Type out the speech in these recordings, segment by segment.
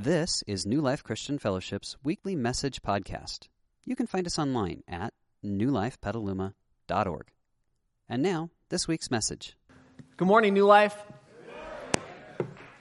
This is New Life Christian Fellowship's weekly message podcast. You can find us online at newlifepetaluma.org. And now, this week's message. Good morning, New Life.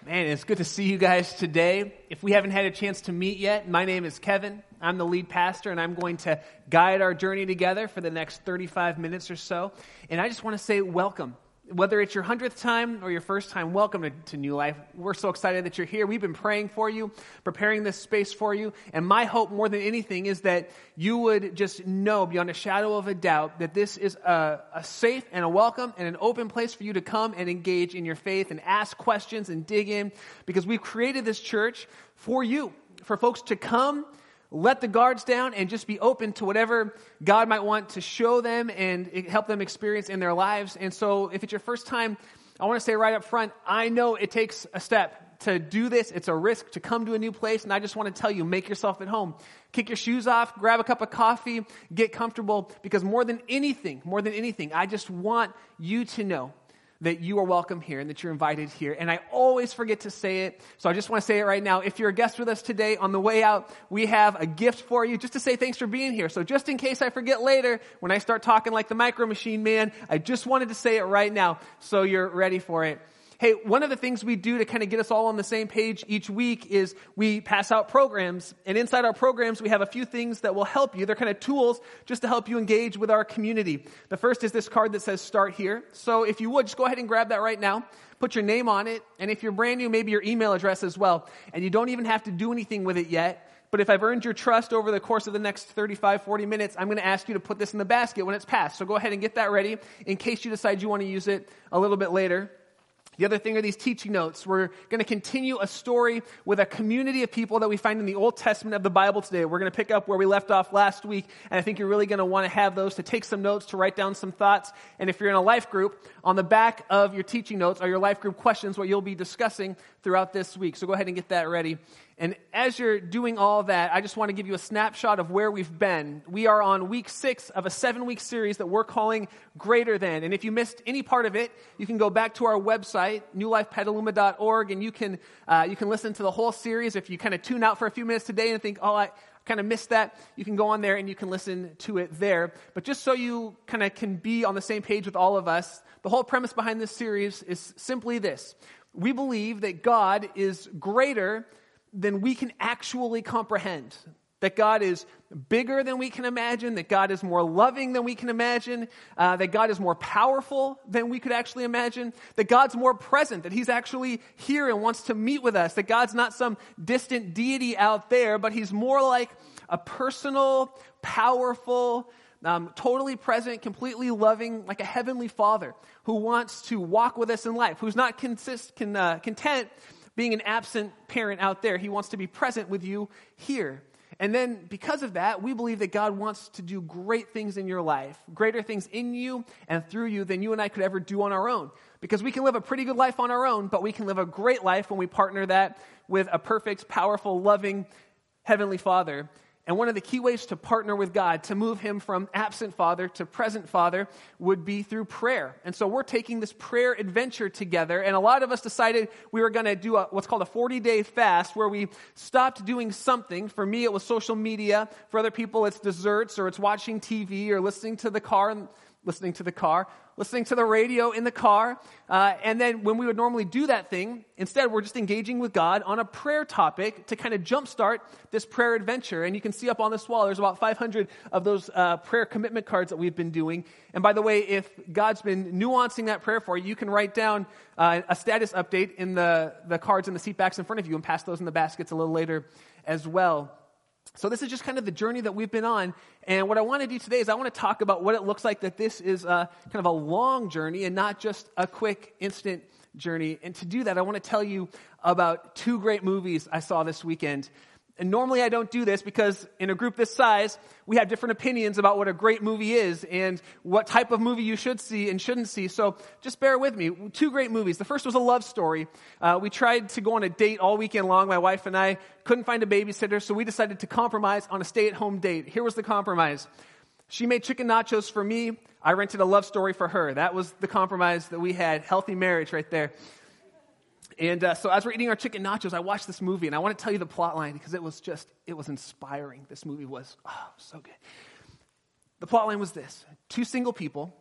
Man, it's good to see you guys today. If we haven't had a chance to meet yet, my name is Kevin. I'm the lead pastor, and I'm going to guide our journey together for the next 35 minutes or so. And I just want to say welcome whether it's your hundredth time or your first time, welcome to, to, New Life. We're so excited that you're here. We've been praying for you, preparing this space for you. And my hope more than anything is that you would just know beyond a shadow of a doubt that this is a, a safe and a welcome and an open place for you to come and engage in your faith and ask questions and dig in because we've created this church for you, for folks to come let the guards down and just be open to whatever God might want to show them and help them experience in their lives. And so, if it's your first time, I want to say right up front, I know it takes a step to do this. It's a risk to come to a new place. And I just want to tell you, make yourself at home. Kick your shoes off, grab a cup of coffee, get comfortable, because more than anything, more than anything, I just want you to know that you are welcome here and that you're invited here. And I always forget to say it, so I just want to say it right now. If you're a guest with us today, on the way out, we have a gift for you just to say thanks for being here. So just in case I forget later, when I start talking like the micro machine man, I just wanted to say it right now so you're ready for it. Hey, one of the things we do to kind of get us all on the same page each week is we pass out programs. And inside our programs, we have a few things that will help you. They're kind of tools just to help you engage with our community. The first is this card that says start here. So if you would, just go ahead and grab that right now. Put your name on it. And if you're brand new, maybe your email address as well. And you don't even have to do anything with it yet. But if I've earned your trust over the course of the next 35, 40 minutes, I'm going to ask you to put this in the basket when it's passed. So go ahead and get that ready in case you decide you want to use it a little bit later. The other thing are these teaching notes. We're going to continue a story with a community of people that we find in the Old Testament of the Bible today. We're going to pick up where we left off last week, and I think you're really going to want to have those to take some notes, to write down some thoughts. And if you're in a life group, on the back of your teaching notes are your life group questions, what you'll be discussing throughout this week. So go ahead and get that ready. And as you're doing all that, I just want to give you a snapshot of where we've been. We are on week six of a seven week series that we're calling Greater Than. And if you missed any part of it, you can go back to our website, newlifepetaluma.org, and you can, uh, you can listen to the whole series. If you kind of tune out for a few minutes today and think, oh, I kind of missed that, you can go on there and you can listen to it there. But just so you kind of can be on the same page with all of us, the whole premise behind this series is simply this. We believe that God is greater than we can actually comprehend. That God is bigger than we can imagine, that God is more loving than we can imagine, uh, that God is more powerful than we could actually imagine, that God's more present, that He's actually here and wants to meet with us, that God's not some distant deity out there, but He's more like a personal, powerful, um, totally present, completely loving, like a heavenly Father who wants to walk with us in life, who's not consist, can, uh, content being an absent parent out there. He wants to be present with you here. And then, because of that, we believe that God wants to do great things in your life, greater things in you and through you than you and I could ever do on our own. Because we can live a pretty good life on our own, but we can live a great life when we partner that with a perfect, powerful, loving Heavenly Father. And one of the key ways to partner with God, to move him from absent father to present father, would be through prayer. And so we're taking this prayer adventure together. And a lot of us decided we were going to do a, what's called a 40 day fast where we stopped doing something. For me, it was social media. For other people, it's desserts or it's watching TV or listening to the car and listening to the car, listening to the radio in the car. Uh, and then when we would normally do that thing, instead we're just engaging with God on a prayer topic to kind of jumpstart this prayer adventure. And you can see up on this wall, there's about 500 of those uh, prayer commitment cards that we've been doing. And by the way, if God's been nuancing that prayer for you, you can write down uh, a status update in the, the cards in the seat backs in front of you and pass those in the baskets a little later as well. So, this is just kind of the journey that we've been on. And what I want to do today is I want to talk about what it looks like that this is a, kind of a long journey and not just a quick, instant journey. And to do that, I want to tell you about two great movies I saw this weekend. And normally I don't do this because in a group this size, we have different opinions about what a great movie is and what type of movie you should see and shouldn't see. So just bear with me. Two great movies. The first was a love story. Uh, we tried to go on a date all weekend long. My wife and I couldn't find a babysitter, so we decided to compromise on a stay at home date. Here was the compromise. She made chicken nachos for me. I rented a love story for her. That was the compromise that we had. Healthy marriage right there. And uh, so as we're eating our chicken nachos, I watched this movie, and I want to tell you the plot line because it was just, it was inspiring. This movie was, oh, so good. The plot line was this two single people,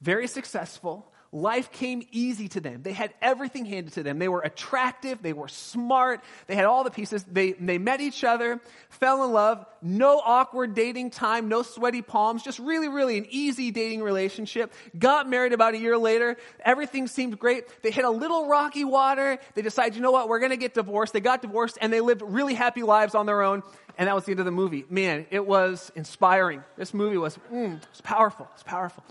very successful, life came easy to them. They had everything handed to them. They were attractive, they were smart, they had all the pieces. They, they met each other, fell in love, no awkward dating time, no sweaty palms, just really, really an easy dating relationship. Got married about a year later. Everything seemed great. They hit a little rocky water. They decided, you know what, we're going to get divorced. They got divorced and they lived really happy lives on their own. And that was the end of the movie. Man, it was inspiring. This movie was, mm, it was powerful. It was powerful.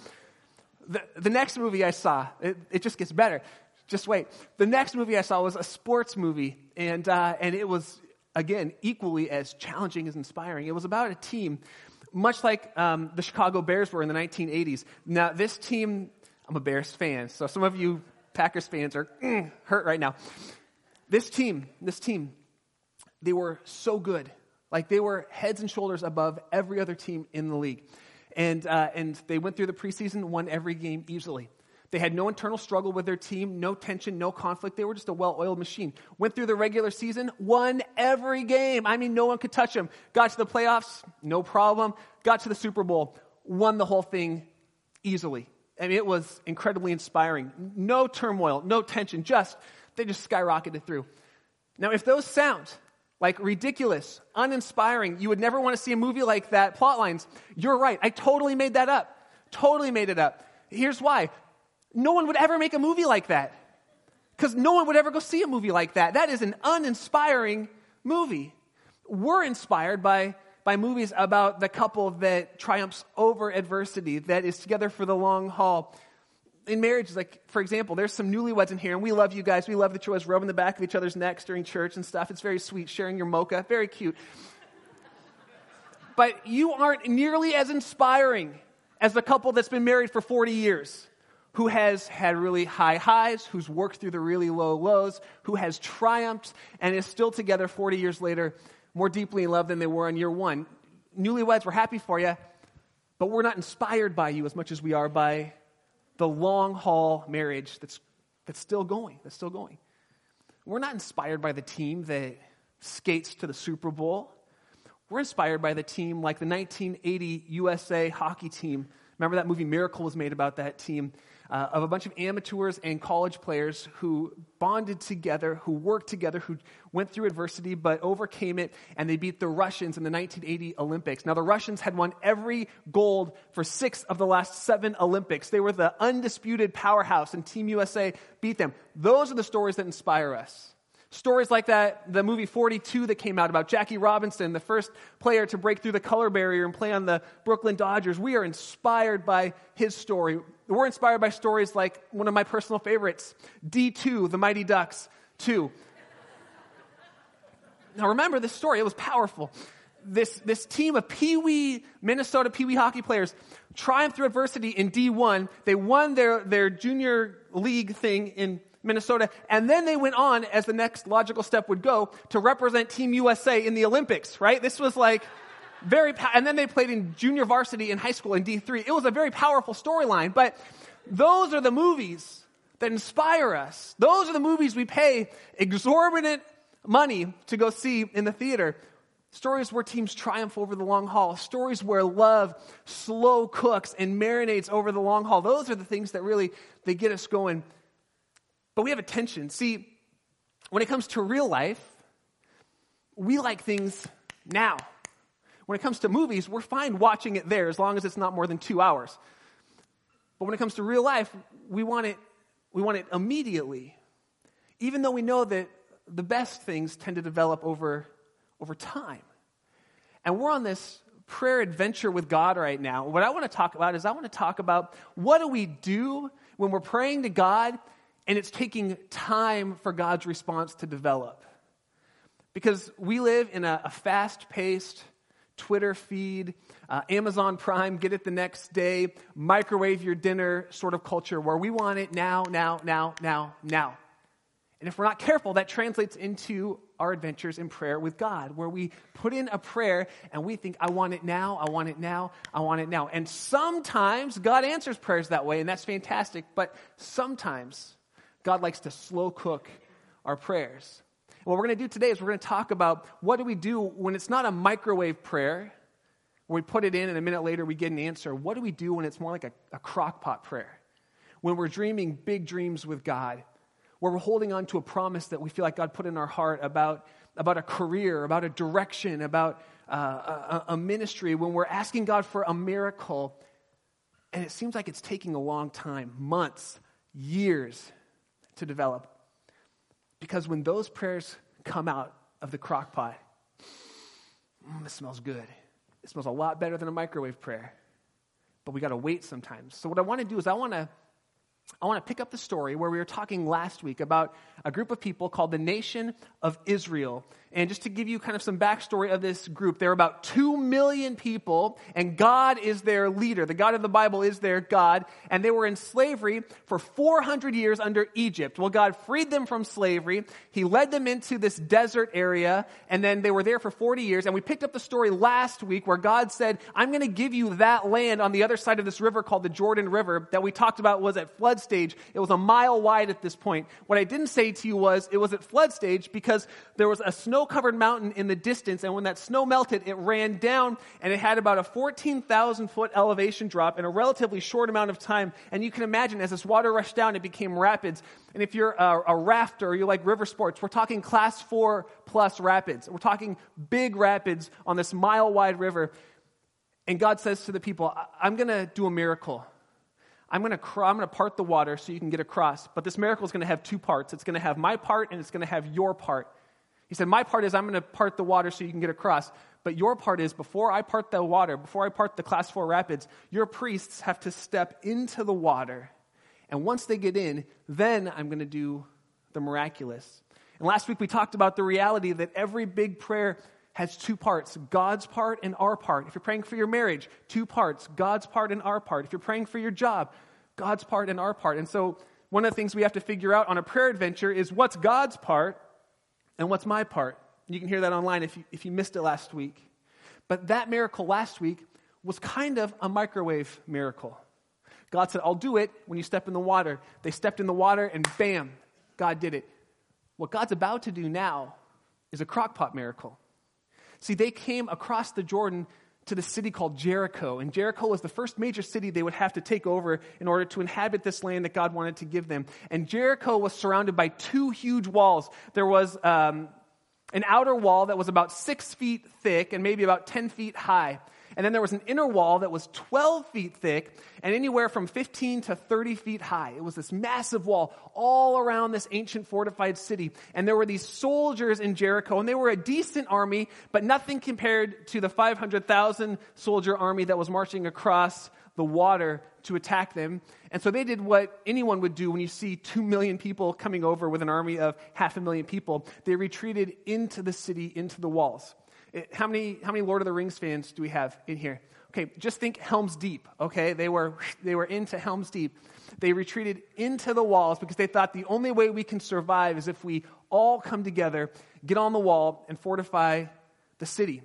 The, the next movie I saw, it, it just gets better. Just wait. The next movie I saw was a sports movie, and, uh, and it was, again, equally as challenging as inspiring. It was about a team, much like um, the Chicago Bears were in the 1980s. Now, this team, I'm a Bears fan, so some of you Packers fans are mm, hurt right now. This team, this team, they were so good. Like they were heads and shoulders above every other team in the league. And, uh, and they went through the preseason, won every game easily. They had no internal struggle with their team, no tension, no conflict. They were just a well oiled machine. Went through the regular season, won every game. I mean, no one could touch them. Got to the playoffs, no problem. Got to the Super Bowl, won the whole thing easily. I mean, it was incredibly inspiring. No turmoil, no tension, just, they just skyrocketed through. Now, if those sound like ridiculous, uninspiring. You would never want to see a movie like that. Plot lines. You're right. I totally made that up. Totally made it up. Here's why. No one would ever make a movie like that. Because no one would ever go see a movie like that. That is an uninspiring movie. We're inspired by, by movies about the couple that triumphs over adversity, that is together for the long haul, in marriage, like, for example, there's some newlyweds in here, and we love you guys. We love that you always rubbing the back of each other's necks during church and stuff. It's very sweet, sharing your mocha. Very cute. but you aren't nearly as inspiring as the couple that's been married for 40 years, who has had really high highs, who's worked through the really low lows, who has triumphed, and is still together 40 years later, more deeply in love than they were in year one. Newlyweds, we're happy for you, but we're not inspired by you as much as we are by the long haul marriage that's, that's still going, that's still going. We're not inspired by the team that skates to the Super Bowl. We're inspired by the team like the 1980 USA hockey team. Remember that movie Miracle was made about that team uh, of a bunch of amateurs and college players who bonded together, who worked together, who went through adversity but overcame it, and they beat the Russians in the 1980 Olympics. Now, the Russians had won every gold for six of the last seven Olympics. They were the undisputed powerhouse, and Team USA beat them. Those are the stories that inspire us. Stories like that, the movie 42 that came out about Jackie Robinson, the first player to break through the color barrier and play on the Brooklyn Dodgers. We are inspired by his story. We're inspired by stories like one of my personal favorites, D2, the Mighty Ducks 2. Now remember this story, it was powerful. This, this team of Pee Wee, Minnesota Pee Wee hockey players triumphed through adversity in D1. They won their, their junior league thing in Minnesota. And then they went on, as the next logical step would go, to represent Team USA in the Olympics, right? This was like very, and then they played in junior varsity in high school in D3. It was a very powerful storyline, but those are the movies that inspire us. Those are the movies we pay exorbitant money to go see in the theater. Stories where teams triumph over the long haul. Stories where love slow cooks and marinates over the long haul. Those are the things that really they get us going but we have a tension. See, when it comes to real life, we like things now. When it comes to movies, we're fine watching it there as long as it's not more than two hours. But when it comes to real life, we want it, we want it immediately. Even though we know that the best things tend to develop over, over time. And we're on this prayer adventure with God right now. What I want to talk about is I want to talk about what do we do when we're praying to God and it's taking time for God's response to develop. Because we live in a, a fast paced, Twitter feed, uh, Amazon Prime, get it the next day, microwave your dinner sort of culture where we want it now, now, now, now, now. And if we're not careful, that translates into our adventures in prayer with God, where we put in a prayer and we think, I want it now, I want it now, I want it now. And sometimes God answers prayers that way, and that's fantastic, but sometimes God likes to slow cook our prayers. And what we're going to do today is we're going to talk about what do we do when it's not a microwave prayer, where we put it in and a minute later we get an answer. What do we do when it's more like a, a crock pot prayer? When we're dreaming big dreams with God, where we're holding on to a promise that we feel like God put in our heart about, about a career, about a direction, about uh, a, a ministry, when we're asking God for a miracle, and it seems like it's taking a long time months, years to develop. Because when those prayers come out of the crock pot, mm, it smells good. It smells a lot better than a microwave prayer. But we got to wait sometimes. So, what I want to do is, I want to I want to pick up the story where we were talking last week about a group of people called the Nation of Israel. And just to give you kind of some backstory of this group, there are about two million people, and God is their leader. The God of the Bible is their God, and they were in slavery for 400 years under Egypt. Well, God freed them from slavery. He led them into this desert area, and then they were there for 40 years. And we picked up the story last week where God said, I'm going to give you that land on the other side of this river called the Jordan River that we talked about was at flood stage. It was a mile wide at this point. What I didn't say to you was it was at flood stage because there was a snow covered mountain in the distance, and when that snow melted, it ran down, and it had about a 14,000 foot elevation drop in a relatively short amount of time. And you can imagine as this water rushed down, it became rapids. And if you're a, a rafter or you like river sports, we're talking class four plus rapids. We're talking big rapids on this mile wide river. And God says to the people, I'm going to do a miracle. I'm going to I'm going to part the water so you can get across. But this miracle is going to have two parts. It's going to have my part and it's going to have your part. He said, My part is I'm going to part the water so you can get across. But your part is before I part the water, before I part the class four rapids, your priests have to step into the water. And once they get in, then I'm going to do the miraculous. And last week we talked about the reality that every big prayer has two parts God's part and our part. If you're praying for your marriage, two parts God's part and our part. If you're praying for your job, God's part and our part. And so, one of the things we have to figure out on a prayer adventure is what's God's part and what's my part? You can hear that online if you, if you missed it last week. But that miracle last week was kind of a microwave miracle. God said, I'll do it when you step in the water. They stepped in the water and bam, God did it. What God's about to do now is a crockpot miracle. See, they came across the Jordan to the city called Jericho. And Jericho was the first major city they would have to take over in order to inhabit this land that God wanted to give them. And Jericho was surrounded by two huge walls. There was um, an outer wall that was about six feet thick and maybe about 10 feet high. And then there was an inner wall that was 12 feet thick and anywhere from 15 to 30 feet high. It was this massive wall all around this ancient fortified city. And there were these soldiers in Jericho, and they were a decent army, but nothing compared to the 500,000 soldier army that was marching across the water to attack them. And so they did what anyone would do when you see two million people coming over with an army of half a million people. They retreated into the city, into the walls. How many, how many Lord of the Rings fans do we have in here? Okay, just think Helm's Deep, okay? They were, they were into Helm's Deep. They retreated into the walls because they thought the only way we can survive is if we all come together, get on the wall, and fortify the city.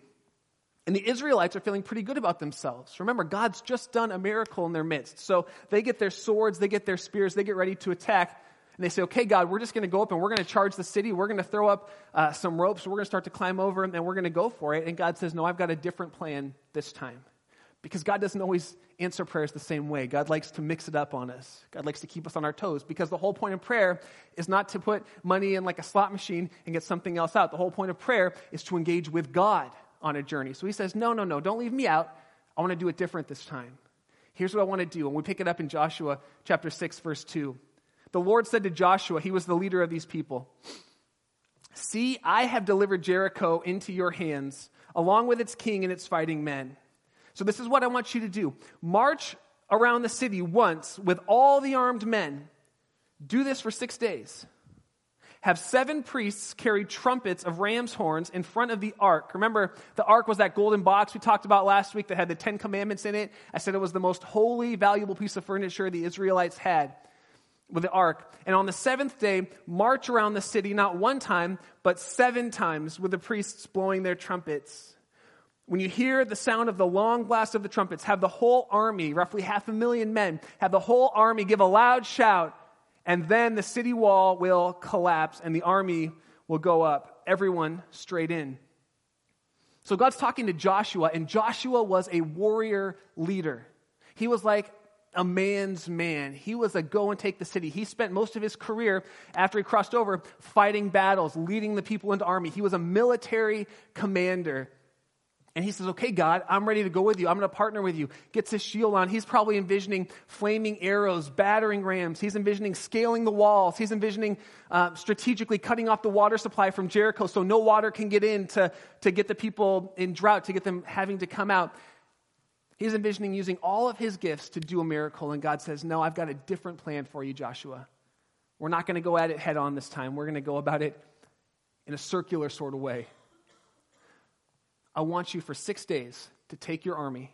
And the Israelites are feeling pretty good about themselves. Remember, God's just done a miracle in their midst. So they get their swords, they get their spears, they get ready to attack and they say, okay, God, we're just going to go up and we're going to charge the city. We're going to throw up uh, some ropes. We're going to start to climb over and we're going to go for it. And God says, no, I've got a different plan this time. Because God doesn't always answer prayers the same way. God likes to mix it up on us. God likes to keep us on our toes. Because the whole point of prayer is not to put money in like a slot machine and get something else out. The whole point of prayer is to engage with God on a journey. So he says, no, no, no, don't leave me out. I want to do it different this time. Here's what I want to do. And we pick it up in Joshua chapter 6, verse 2. The Lord said to Joshua, he was the leader of these people, See, I have delivered Jericho into your hands, along with its king and its fighting men. So, this is what I want you to do march around the city once with all the armed men. Do this for six days. Have seven priests carry trumpets of ram's horns in front of the ark. Remember, the ark was that golden box we talked about last week that had the Ten Commandments in it. I said it was the most holy, valuable piece of furniture the Israelites had with the ark. And on the seventh day, march around the city, not one time, but seven times with the priests blowing their trumpets. When you hear the sound of the long blast of the trumpets, have the whole army, roughly half a million men, have the whole army give a loud shout and then the city wall will collapse and the army will go up, everyone straight in. So God's talking to Joshua, and Joshua was a warrior leader. He was like a man's man. He was a go and take the city. He spent most of his career after he crossed over fighting battles, leading the people into army. He was a military commander. And he says, Okay, God, I'm ready to go with you. I'm going to partner with you. Gets his shield on. He's probably envisioning flaming arrows, battering rams. He's envisioning scaling the walls. He's envisioning uh, strategically cutting off the water supply from Jericho so no water can get in to, to get the people in drought, to get them having to come out. He's envisioning using all of his gifts to do a miracle. And God says, No, I've got a different plan for you, Joshua. We're not going to go at it head on this time. We're going to go about it in a circular sort of way. I want you for six days to take your army,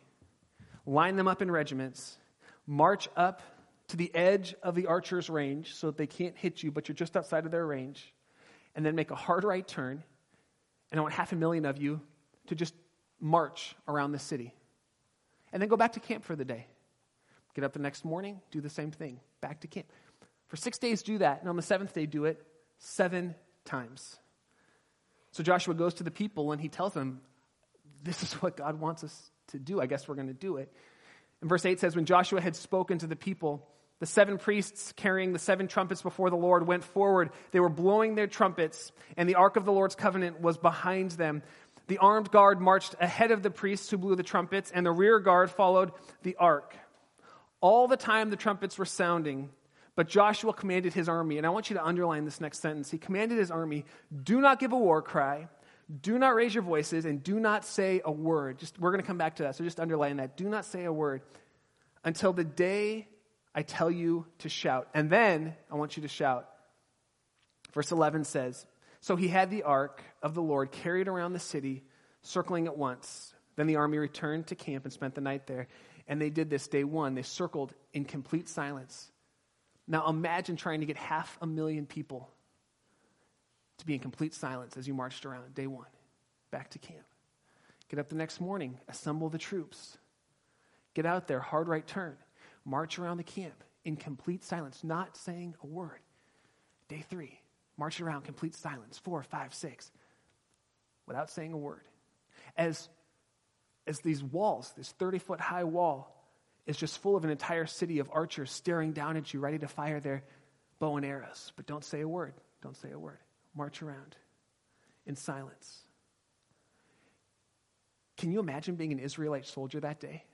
line them up in regiments, march up to the edge of the archer's range so that they can't hit you, but you're just outside of their range, and then make a hard right turn. And I want half a million of you to just march around the city. And then go back to camp for the day. Get up the next morning, do the same thing, back to camp. For six days, do that. And on the seventh day, do it seven times. So Joshua goes to the people and he tells them, this is what God wants us to do. I guess we're going to do it. And verse 8 says, When Joshua had spoken to the people, the seven priests carrying the seven trumpets before the Lord went forward. They were blowing their trumpets, and the ark of the Lord's covenant was behind them. The armed guard marched ahead of the priests who blew the trumpets, and the rear guard followed the ark. All the time the trumpets were sounding, but Joshua commanded his army, and I want you to underline this next sentence. He commanded his army, Do not give a war cry do not raise your voices and do not say a word. Just we're going to come back to that, so just underline that. Do not say a word until the day I tell you to shout. And then I want you to shout. Verse 11 says, So he had the ark of the Lord carried around the city, circling it once. Then the army returned to camp and spent the night there. And they did this day one. They circled in complete silence. Now imagine trying to get half a million people to be in complete silence as you marched around. Day one, back to camp. Get up the next morning, assemble the troops. Get out there, hard right turn. March around the camp in complete silence, not saying a word. Day three, march around, complete silence. Four, five, six, without saying a word. As, as these walls, this 30 foot high wall, is just full of an entire city of archers staring down at you, ready to fire their bow and arrows. But don't say a word. Don't say a word march around in silence. Can you imagine being an Israelite soldier that day?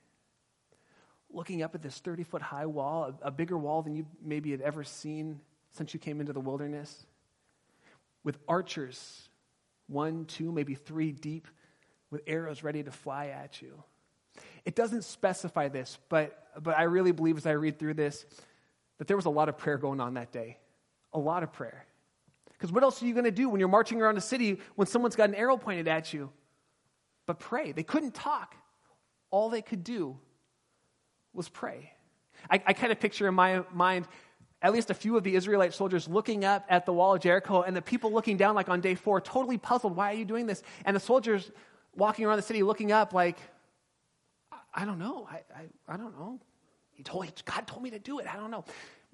Looking up at this 30 foot high wall, a, a bigger wall than you maybe had ever seen since you came into the wilderness, with archers, one, two, maybe three deep, with arrows ready to fly at you. It doesn't specify this, but, but I really believe as I read through this that there was a lot of prayer going on that day. A lot of prayer. Because what else are you going to do when you're marching around a city when someone's got an arrow pointed at you? But pray. They couldn't talk. All they could do was pray. I, I kind of picture in my mind at least a few of the Israelite soldiers looking up at the wall of Jericho and the people looking down, like on day four, totally puzzled. Why are you doing this? And the soldiers walking around the city looking up, like, I, don't know. I, I, I don't know. He told, God told me to do it. I don't know.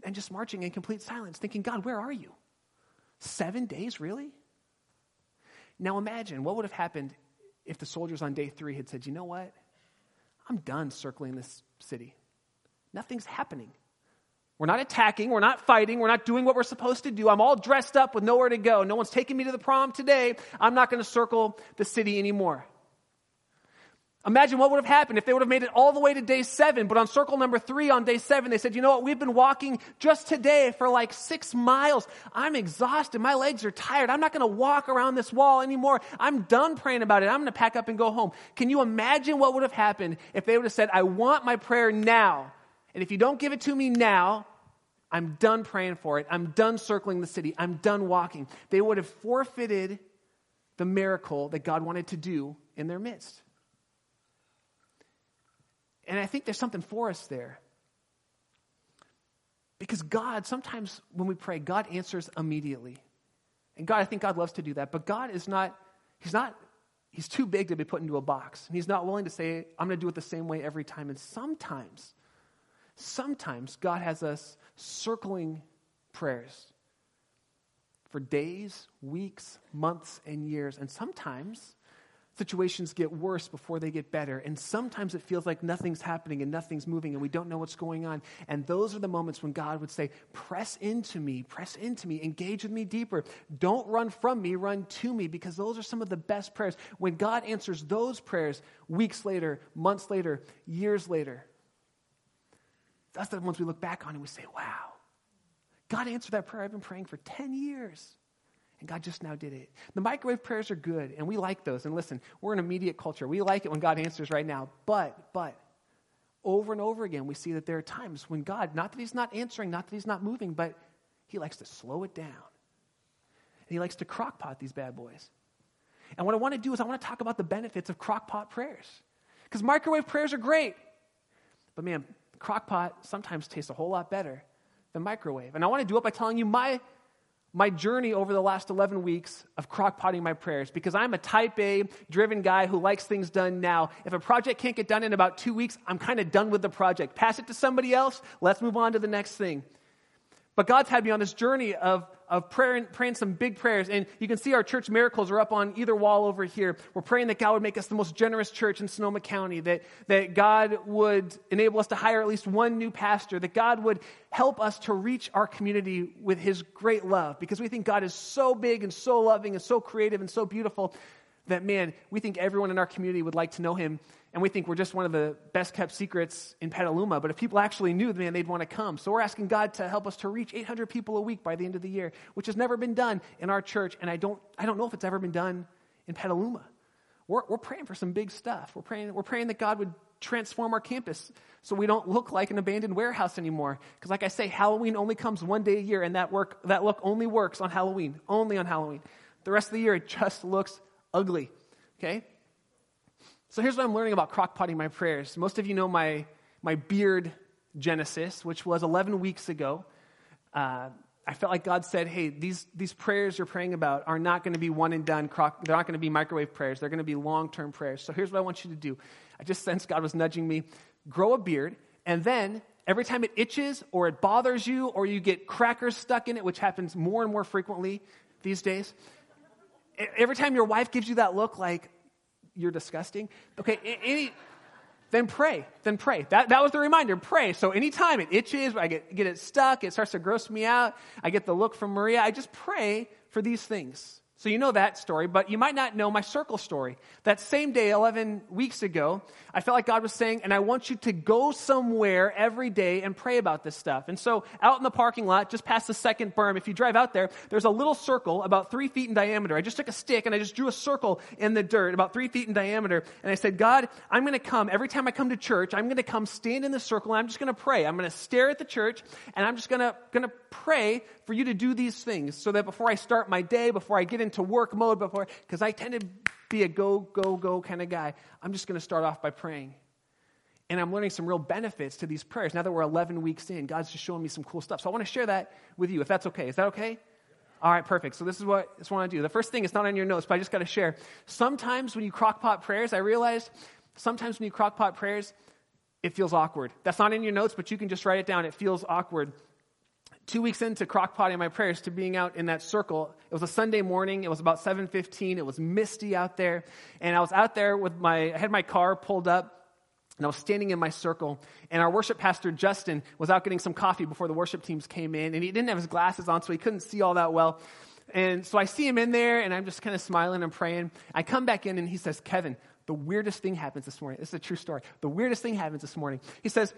And just marching in complete silence, thinking, God, where are you? Seven days, really? Now imagine what would have happened if the soldiers on day three had said, you know what? I'm done circling this city. Nothing's happening. We're not attacking. We're not fighting. We're not doing what we're supposed to do. I'm all dressed up with nowhere to go. No one's taking me to the prom today. I'm not going to circle the city anymore. Imagine what would have happened if they would have made it all the way to day seven, but on circle number three on day seven, they said, you know what, we've been walking just today for like six miles. I'm exhausted. My legs are tired. I'm not going to walk around this wall anymore. I'm done praying about it. I'm going to pack up and go home. Can you imagine what would have happened if they would have said, I want my prayer now. And if you don't give it to me now, I'm done praying for it. I'm done circling the city. I'm done walking. They would have forfeited the miracle that God wanted to do in their midst. And I think there's something for us there. Because God, sometimes when we pray, God answers immediately. And God, I think God loves to do that. But God is not, He's not, He's too big to be put into a box. And He's not willing to say, I'm going to do it the same way every time. And sometimes, sometimes God has us circling prayers for days, weeks, months, and years. And sometimes situations get worse before they get better. And sometimes it feels like nothing's happening and nothing's moving and we don't know what's going on. And those are the moments when God would say, Press into me, press into me, engage with me deeper. Don't run from me, run to me, because those are some of the best prayers. When God answers those prayers weeks later, months later, years later, that's the ones we look back on and we say, Wow, God answered that prayer I've been praying for 10 years. And God just now did it. The microwave prayers are good, and we like those. And listen, we're an immediate culture. We like it when God answers right now. But, but, over and over again, we see that there are times when God, not that He's not answering, not that He's not moving, but He likes to slow it down. And He likes to crockpot these bad boys. And what I want to do is I want to talk about the benefits of crockpot prayers. Because microwave prayers are great. But man, crockpot sometimes tastes a whole lot better than microwave. And I want to do it by telling you my my journey over the last 11 weeks of crockpotting my prayers because I'm a type A driven guy who likes things done now. If a project can't get done in about two weeks, I'm kind of done with the project. Pass it to somebody else, let's move on to the next thing. But God's had me on this journey of, of prayer, praying some big prayers. And you can see our church miracles are up on either wall over here. We're praying that God would make us the most generous church in Sonoma County, that, that God would enable us to hire at least one new pastor, that God would help us to reach our community with his great love, because we think God is so big and so loving and so creative and so beautiful that, man, we think everyone in our community would like to know him and we think we're just one of the best kept secrets in Petaluma. But if people actually knew, man, they'd want to come. So we're asking God to help us to reach 800 people a week by the end of the year, which has never been done in our church. And I don't, I don't know if it's ever been done in Petaluma. We're, we're praying for some big stuff. We're praying, we're praying that God would transform our campus so we don't look like an abandoned warehouse anymore. Because, like I say, Halloween only comes one day a year, and that, work, that look only works on Halloween, only on Halloween. The rest of the year, it just looks ugly. Okay? So here's what I'm learning about crockpotting my prayers. Most of you know my, my beard genesis, which was 11 weeks ago. Uh, I felt like God said, hey, these, these prayers you're praying about are not going to be one and done. Crock, they're not going to be microwave prayers. They're going to be long term prayers. So here's what I want you to do. I just sensed God was nudging me grow a beard, and then every time it itches or it bothers you or you get crackers stuck in it, which happens more and more frequently these days, every time your wife gives you that look like, you're disgusting. Okay, any, then pray. Then pray. That, that was the reminder. Pray. So anytime it itches, I get, get it stuck, it starts to gross me out, I get the look from Maria, I just pray for these things. So you know that story, but you might not know my circle story. That same day, 11 weeks ago, I felt like God was saying, and I want you to go somewhere every day and pray about this stuff. And so out in the parking lot, just past the second berm, if you drive out there, there's a little circle about three feet in diameter. I just took a stick and I just drew a circle in the dirt about three feet in diameter. And I said, God, I'm going to come, every time I come to church, I'm going to come stand in the circle and I'm just going to pray. I'm going to stare at the church and I'm just going to, going to pray for you to do these things so that before I start my day, before I get into work mode, before, because I tend to be a go, go, go kind of guy, I'm just going to start off by praying. And I'm learning some real benefits to these prayers. Now that we're 11 weeks in, God's just showing me some cool stuff. So I want to share that with you, if that's okay. Is that okay? All right, perfect. So this is what, I want to do. The first thing is not on your notes, but I just got to share. Sometimes when you crockpot prayers, I realized sometimes when you crockpot prayers, it feels awkward. That's not in your notes, but you can just write it down. It feels awkward two weeks into crockpotting my prayers to being out in that circle it was a sunday morning it was about 7.15 it was misty out there and i was out there with my i had my car pulled up and i was standing in my circle and our worship pastor justin was out getting some coffee before the worship teams came in and he didn't have his glasses on so he couldn't see all that well and so i see him in there and i'm just kind of smiling and praying i come back in and he says kevin the weirdest thing happens this morning. This is a true story. The weirdest thing happens this morning. He says,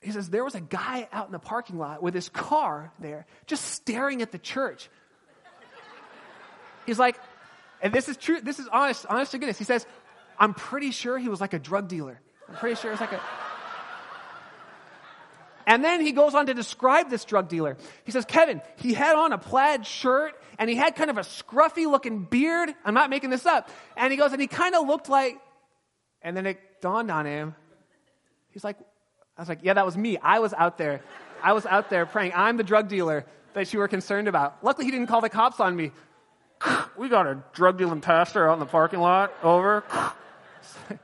he says, there was a guy out in the parking lot with his car there, just staring at the church. He's like, and this is true, this is honest, honest to goodness. He says, I'm pretty sure he was like a drug dealer. I'm pretty sure it's like a. And then he goes on to describe this drug dealer. He says, Kevin, he had on a plaid shirt and he had kind of a scruffy looking beard. I'm not making this up. And he goes, and he kind of looked like, and then it dawned on him. He's like, I was like, yeah, that was me. I was out there. I was out there praying. I'm the drug dealer that you were concerned about. Luckily, he didn't call the cops on me. we got a drug dealing pastor out in the parking lot. Over. but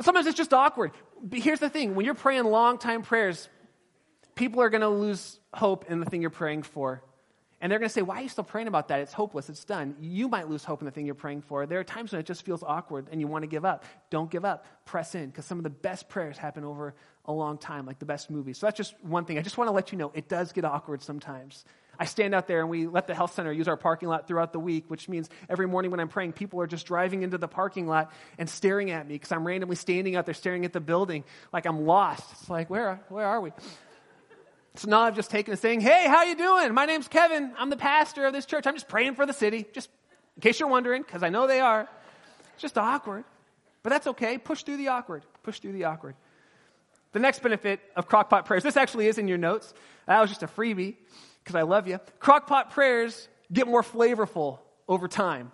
sometimes it's just awkward. But here's the thing when you're praying long time prayers, people are going to lose hope in the thing you're praying for. And they're going to say, Why are you still praying about that? It's hopeless. It's done. You might lose hope in the thing you're praying for. There are times when it just feels awkward and you want to give up. Don't give up. Press in because some of the best prayers happen over a long time, like the best movies. So that's just one thing. I just want to let you know it does get awkward sometimes. I stand out there and we let the health center use our parking lot throughout the week, which means every morning when I'm praying, people are just driving into the parking lot and staring at me because I'm randomly standing out there staring at the building like I'm lost. It's like, where, where are we? So now I've just taken a saying, hey, how you doing? My name's Kevin. I'm the pastor of this church. I'm just praying for the city. Just in case you're wondering, because I know they are. It's just awkward. But that's okay. Push through the awkward. Push through the awkward. The next benefit of crockpot prayers, this actually is in your notes. That was just a freebie because I love you. Crockpot prayers get more flavorful over time.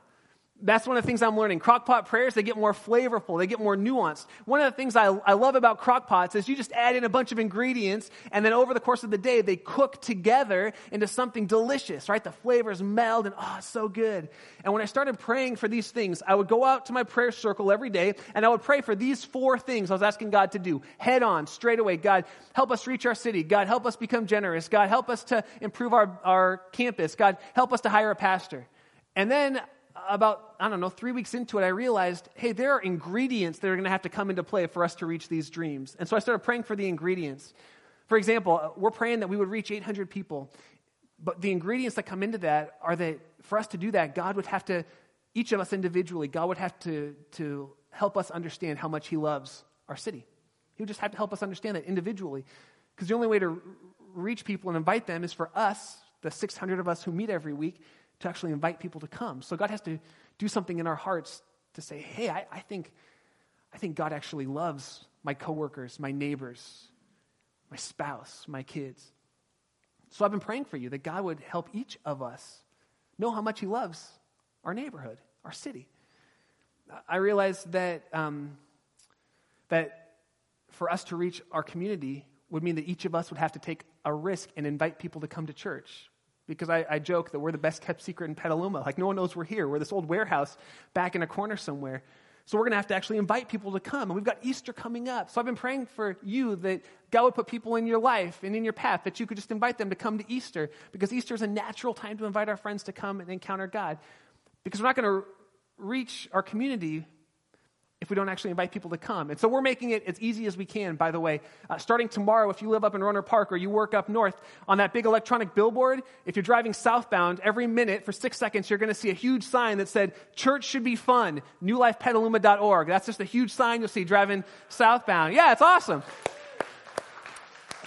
That's one of the things I'm learning. Crockpot prayers, they get more flavorful, they get more nuanced. One of the things I, I love about crockpots is you just add in a bunch of ingredients, and then over the course of the day, they cook together into something delicious, right? The flavors meld, and oh, it's so good. And when I started praying for these things, I would go out to my prayer circle every day, and I would pray for these four things I was asking God to do. Head on, straight away. God, help us reach our city. God, help us become generous. God, help us to improve our, our campus. God, help us to hire a pastor. And then about, I don't know, three weeks into it, I realized, hey, there are ingredients that are going to have to come into play for us to reach these dreams. And so I started praying for the ingredients. For example, uh, we're praying that we would reach 800 people. But the ingredients that come into that are that for us to do that, God would have to, each of us individually, God would have to, to help us understand how much He loves our city. He would just have to help us understand that individually. Because the only way to reach people and invite them is for us, the 600 of us who meet every week, to actually invite people to come. So God has to do something in our hearts to say, hey, I, I think, I think God actually loves my coworkers, my neighbors, my spouse, my kids. So I've been praying for you that God would help each of us know how much He loves our neighborhood, our city. I realize that, um, that for us to reach our community would mean that each of us would have to take a risk and invite people to come to church. Because I, I joke that we're the best kept secret in Petaluma. Like, no one knows we're here. We're this old warehouse back in a corner somewhere. So we're going to have to actually invite people to come. And we've got Easter coming up. So I've been praying for you that God would put people in your life and in your path that you could just invite them to come to Easter because Easter is a natural time to invite our friends to come and encounter God. Because we're not going to reach our community if we don't actually invite people to come. And so we're making it as easy as we can, by the way. Uh, starting tomorrow, if you live up in Rohnert Park or you work up north, on that big electronic billboard, if you're driving southbound, every minute for six seconds, you're going to see a huge sign that said, Church should be fun, newlifepetaluma.org. That's just a huge sign you'll see driving southbound. Yeah, it's awesome.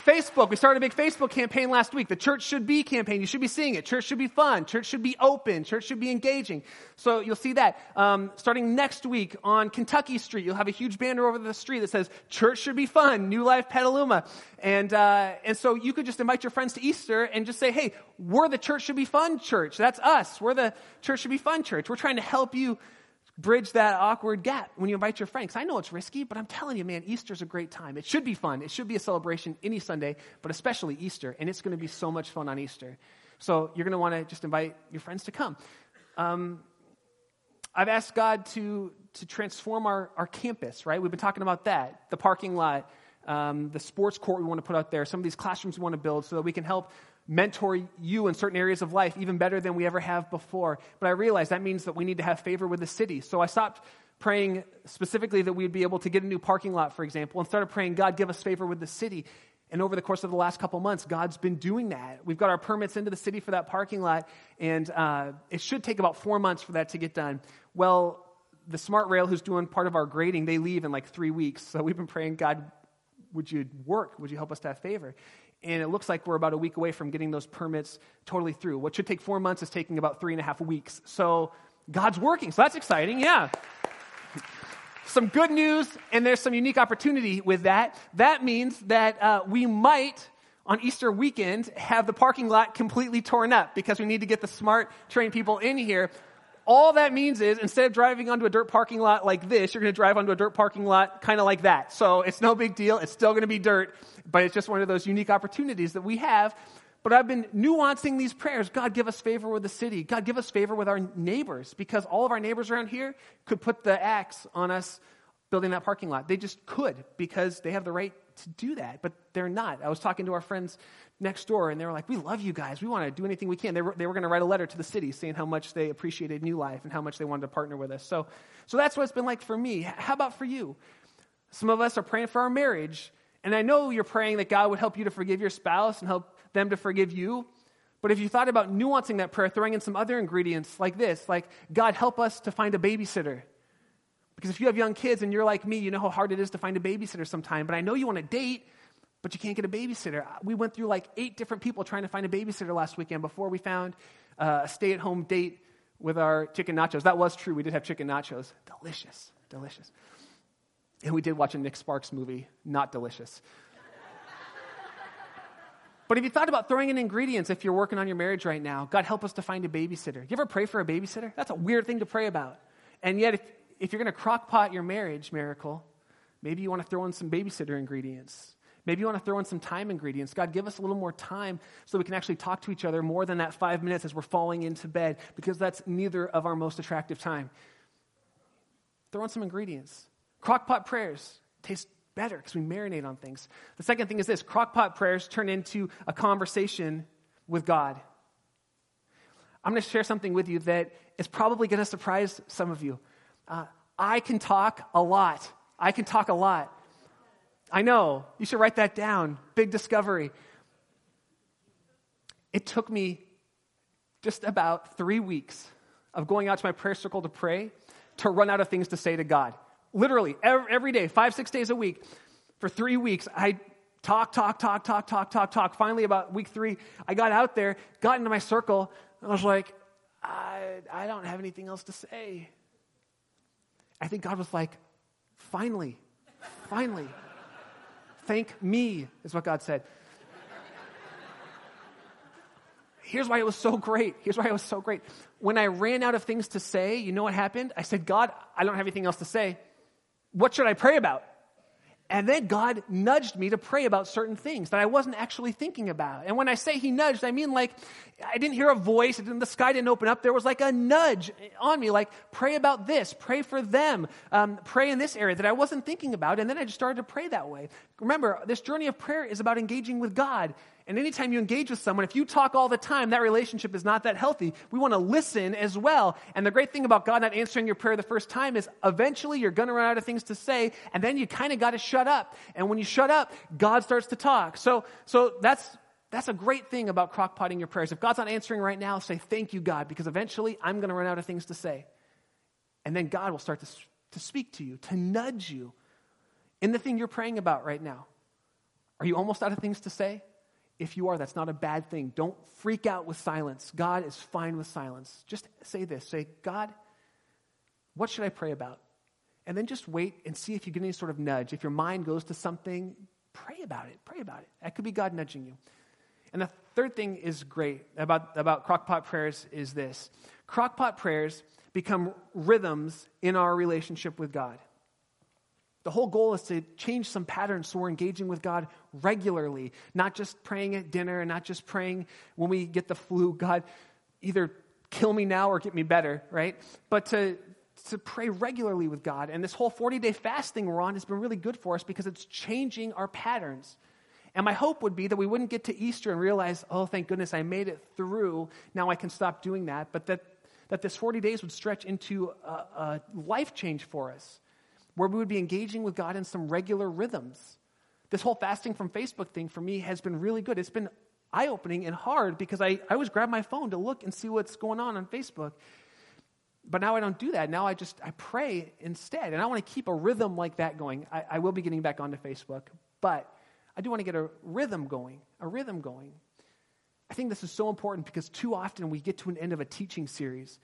Facebook, we started a big Facebook campaign last week. The church should be campaign. You should be seeing it. Church should be fun. Church should be open. Church should be engaging. So you'll see that. Um, starting next week on Kentucky Street, you'll have a huge banner over the street that says, Church should be fun. New Life Petaluma. And, uh, and so you could just invite your friends to Easter and just say, hey, we're the church should be fun church. That's us. We're the church should be fun church. We're trying to help you bridge that awkward gap when you invite your friends. I know it's risky, but I'm telling you, man, Easter's a great time. It should be fun. It should be a celebration any Sunday, but especially Easter. And it's going to be so much fun on Easter. So you're going to want to just invite your friends to come. Um, I've asked God to, to transform our, our campus, right? We've been talking about that, the parking lot, um, the sports court we want to put out there, some of these classrooms we want to build so that we can help mentor you in certain areas of life even better than we ever have before. But I realized that means that we need to have favor with the city. So I stopped praying specifically that we'd be able to get a new parking lot, for example, and started praying, God, give us favor with the city. And over the course of the last couple months, God's been doing that. We've got our permits into the city for that parking lot, and uh, it should take about four months for that to get done. Well, the Smart Rail, who's doing part of our grading, they leave in like three weeks. So we've been praying, God, would you work? Would you help us to have favor? And it looks like we're about a week away from getting those permits totally through. What should take four months is taking about three and a half weeks. So God's working. So that's exciting. Yeah. some good news, and there's some unique opportunity with that. That means that uh, we might, on Easter weekend, have the parking lot completely torn up because we need to get the smart train people in here. All that means is instead of driving onto a dirt parking lot like this, you're going to drive onto a dirt parking lot kind of like that. So it's no big deal. It's still going to be dirt, but it's just one of those unique opportunities that we have. But I've been nuancing these prayers. God, give us favor with the city. God, give us favor with our neighbors because all of our neighbors around here could put the axe on us building that parking lot. They just could because they have the right to do that, but they're not. I was talking to our friends next door, and they were like, We love you guys. We want to do anything we can. They were, they were going to write a letter to the city saying how much they appreciated New Life and how much they wanted to partner with us. So, so that's what it's been like for me. How about for you? Some of us are praying for our marriage, and I know you're praying that God would help you to forgive your spouse and help them to forgive you. But if you thought about nuancing that prayer, throwing in some other ingredients like this, like, God, help us to find a babysitter. Because if you have young kids and you're like me, you know how hard it is to find a babysitter sometime. But I know you want to date, but you can't get a babysitter. We went through like eight different people trying to find a babysitter last weekend before we found uh, a stay at home date with our chicken nachos. That was true. We did have chicken nachos. Delicious, delicious. And we did watch a Nick Sparks movie. Not delicious. But if you thought about throwing in ingredients if you're working on your marriage right now, God help us to find a babysitter. You ever pray for a babysitter? That's a weird thing to pray about. And yet, if, if you're going to crockpot your marriage miracle, maybe you want to throw in some babysitter ingredients. Maybe you want to throw in some time ingredients. God, give us a little more time so we can actually talk to each other more than that five minutes as we're falling into bed, because that's neither of our most attractive time. Throw in some ingredients. Crockpot prayers taste better because we marinate on things. The second thing is this crockpot prayers turn into a conversation with God. I'm going to share something with you that is probably going to surprise some of you. Uh, I can talk a lot. I can talk a lot. I know. You should write that down. Big discovery. It took me just about three weeks of going out to my prayer circle to pray to run out of things to say to God. Literally, every day, five, six days a week, for three weeks, I talk, talk, talk, talk, talk, talk, talk. Finally, about week three, I got out there, got into my circle, and I was like, I, I don't have anything else to say. I think God was like, finally, finally. Thank me, is what God said. Here's why it was so great. Here's why it was so great. When I ran out of things to say, you know what happened? I said, God, I don't have anything else to say. What should I pray about? And then God nudged me to pray about certain things that I wasn't actually thinking about. And when I say He nudged, I mean like I didn't hear a voice, the sky didn't open up. There was like a nudge on me, like pray about this, pray for them, um, pray in this area that I wasn't thinking about. And then I just started to pray that way. Remember, this journey of prayer is about engaging with God. And anytime you engage with someone, if you talk all the time, that relationship is not that healthy. We want to listen as well. And the great thing about God not answering your prayer the first time is eventually you're going to run out of things to say, and then you kind of got to shut up. And when you shut up, God starts to talk. So, so that's, that's a great thing about crockpotting your prayers. If God's not answering right now, say, Thank you, God, because eventually I'm going to run out of things to say. And then God will start to, to speak to you, to nudge you in the thing you're praying about right now. Are you almost out of things to say? If you are, that's not a bad thing. Don't freak out with silence. God is fine with silence. Just say this say, God, what should I pray about? And then just wait and see if you get any sort of nudge. If your mind goes to something, pray about it. Pray about it. That could be God nudging you. And the third thing is great about, about crockpot prayers is this crockpot prayers become rhythms in our relationship with God. The whole goal is to change some patterns so we're engaging with God regularly, not just praying at dinner and not just praying when we get the flu, God, either kill me now or get me better, right? But to, to pray regularly with God. And this whole 40 day fasting we're on has been really good for us because it's changing our patterns. And my hope would be that we wouldn't get to Easter and realize, oh, thank goodness I made it through. Now I can stop doing that. But that, that this 40 days would stretch into a, a life change for us where we would be engaging with God in some regular rhythms. This whole fasting from Facebook thing for me has been really good. It's been eye opening and hard because I, I always grab my phone to look and see what's going on on Facebook. But now I don't do that. Now I just I pray instead. And I want to keep a rhythm like that going. I, I will be getting back onto Facebook, but I do want to get a rhythm going, a rhythm going. I think this is so important because too often we get to an end of a teaching series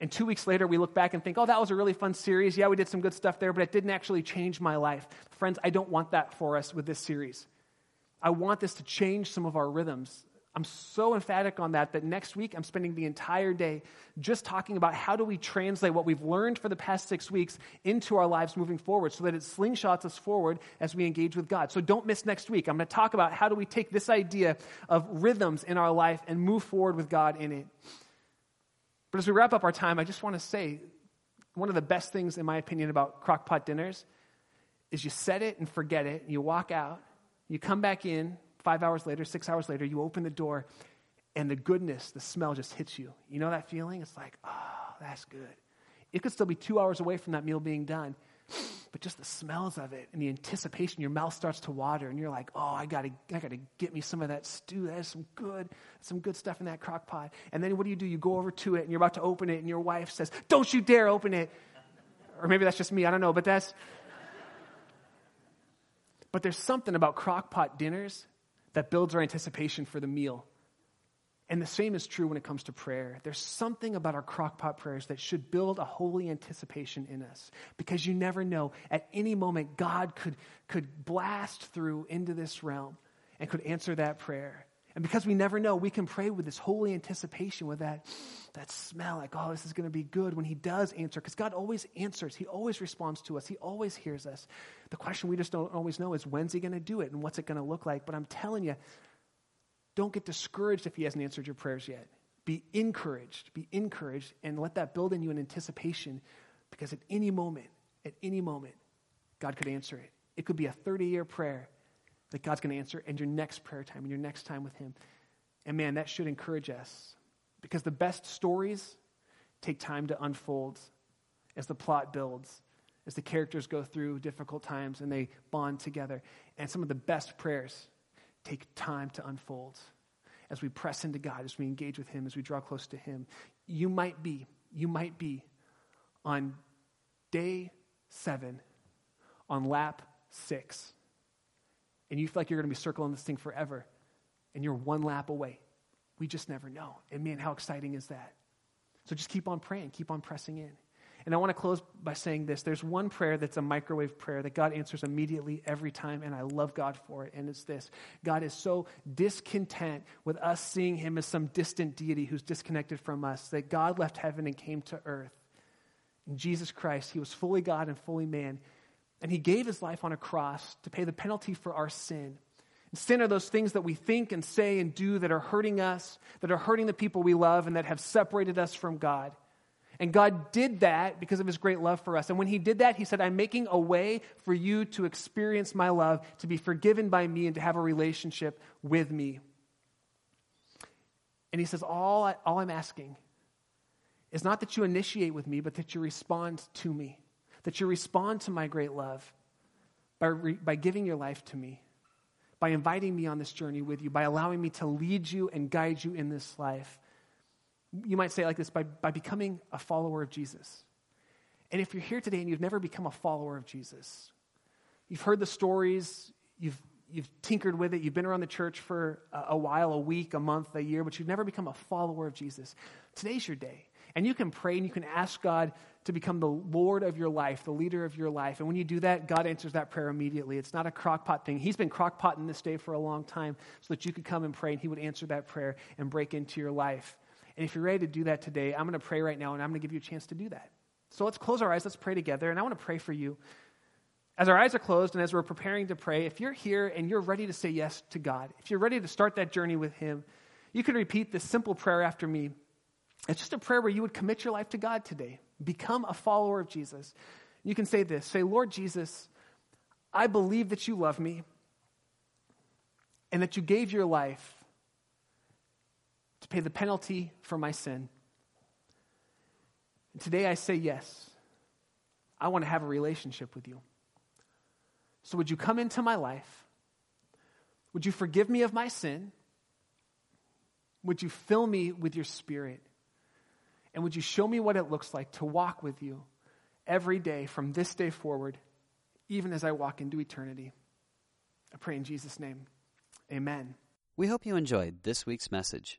and two weeks later, we look back and think, oh, that was a really fun series. Yeah, we did some good stuff there, but it didn't actually change my life. Friends, I don't want that for us with this series. I want this to change some of our rhythms. I'm so emphatic on that that next week I'm spending the entire day just talking about how do we translate what we've learned for the past six weeks into our lives moving forward so that it slingshots us forward as we engage with God. So don't miss next week. I'm going to talk about how do we take this idea of rhythms in our life and move forward with God in it. But as we wrap up our time, I just want to say one of the best things, in my opinion, about crockpot dinners is you set it and forget it, you walk out, you come back in five hours later, six hours later, you open the door, and the goodness, the smell just hits you. You know that feeling? It's like, oh, that's good. It could still be two hours away from that meal being done, but just the smells of it and the anticipation, your mouth starts to water, and you're like, oh, I gotta, I gotta get me some of that stew. That is some good, some good stuff in that crock pot. And then what do you do? You go over to it and you're about to open it, and your wife says, Don't you dare open it. Or maybe that's just me, I don't know, but that's but there's something about crock pot dinners that builds our anticipation for the meal. And the same is true when it comes to prayer. There's something about our crockpot prayers that should build a holy anticipation in us because you never know. At any moment, God could, could blast through into this realm and could answer that prayer. And because we never know, we can pray with this holy anticipation, with that, that smell, like, oh, this is going to be good when He does answer. Because God always answers, He always responds to us, He always hears us. The question we just don't always know is when's He going to do it and what's it going to look like? But I'm telling you, don't get discouraged if he hasn't answered your prayers yet. Be encouraged. Be encouraged and let that build in you an anticipation because at any moment, at any moment, God could answer it. It could be a 30 year prayer that God's going to answer and your next prayer time and your next time with Him. And man, that should encourage us because the best stories take time to unfold as the plot builds, as the characters go through difficult times and they bond together. And some of the best prayers take time to unfold as we press into God, as we engage with Him, as we draw close to Him. You might be, you might be on day seven, on lap six, and you feel like you're going to be circling this thing forever, and you're one lap away. We just never know. And man, how exciting is that? So just keep on praying, keep on pressing in. And I want to close by saying this. There's one prayer that's a microwave prayer that God answers immediately every time, and I love God for it. And it's this God is so discontent with us seeing him as some distant deity who's disconnected from us that God left heaven and came to earth. In Jesus Christ, he was fully God and fully man. And he gave his life on a cross to pay the penalty for our sin. Sin are those things that we think and say and do that are hurting us, that are hurting the people we love, and that have separated us from God. And God did that because of his great love for us. And when he did that, he said, I'm making a way for you to experience my love, to be forgiven by me, and to have a relationship with me. And he says, All, I, all I'm asking is not that you initiate with me, but that you respond to me, that you respond to my great love by, re, by giving your life to me, by inviting me on this journey with you, by allowing me to lead you and guide you in this life you might say like this by, by becoming a follower of Jesus. And if you're here today and you've never become a follower of Jesus, you've heard the stories, you've, you've tinkered with it, you've been around the church for a, a while, a week, a month, a year, but you've never become a follower of Jesus, today's your day. And you can pray and you can ask God to become the Lord of your life, the leader of your life. And when you do that, God answers that prayer immediately. It's not a crockpot thing. He's been crockpotting this day for a long time so that you could come and pray and He would answer that prayer and break into your life. And if you're ready to do that today, I'm going to pray right now and I'm going to give you a chance to do that. So let's close our eyes, let's pray together, and I want to pray for you. As our eyes are closed and as we're preparing to pray, if you're here and you're ready to say yes to God, if you're ready to start that journey with Him, you can repeat this simple prayer after me. It's just a prayer where you would commit your life to God today, become a follower of Jesus. You can say this say, Lord Jesus, I believe that you love me and that you gave your life to pay the penalty for my sin. And today I say yes. I want to have a relationship with you. So would you come into my life? Would you forgive me of my sin? Would you fill me with your spirit? And would you show me what it looks like to walk with you every day from this day forward, even as I walk into eternity? I pray in Jesus' name. Amen. We hope you enjoyed this week's message.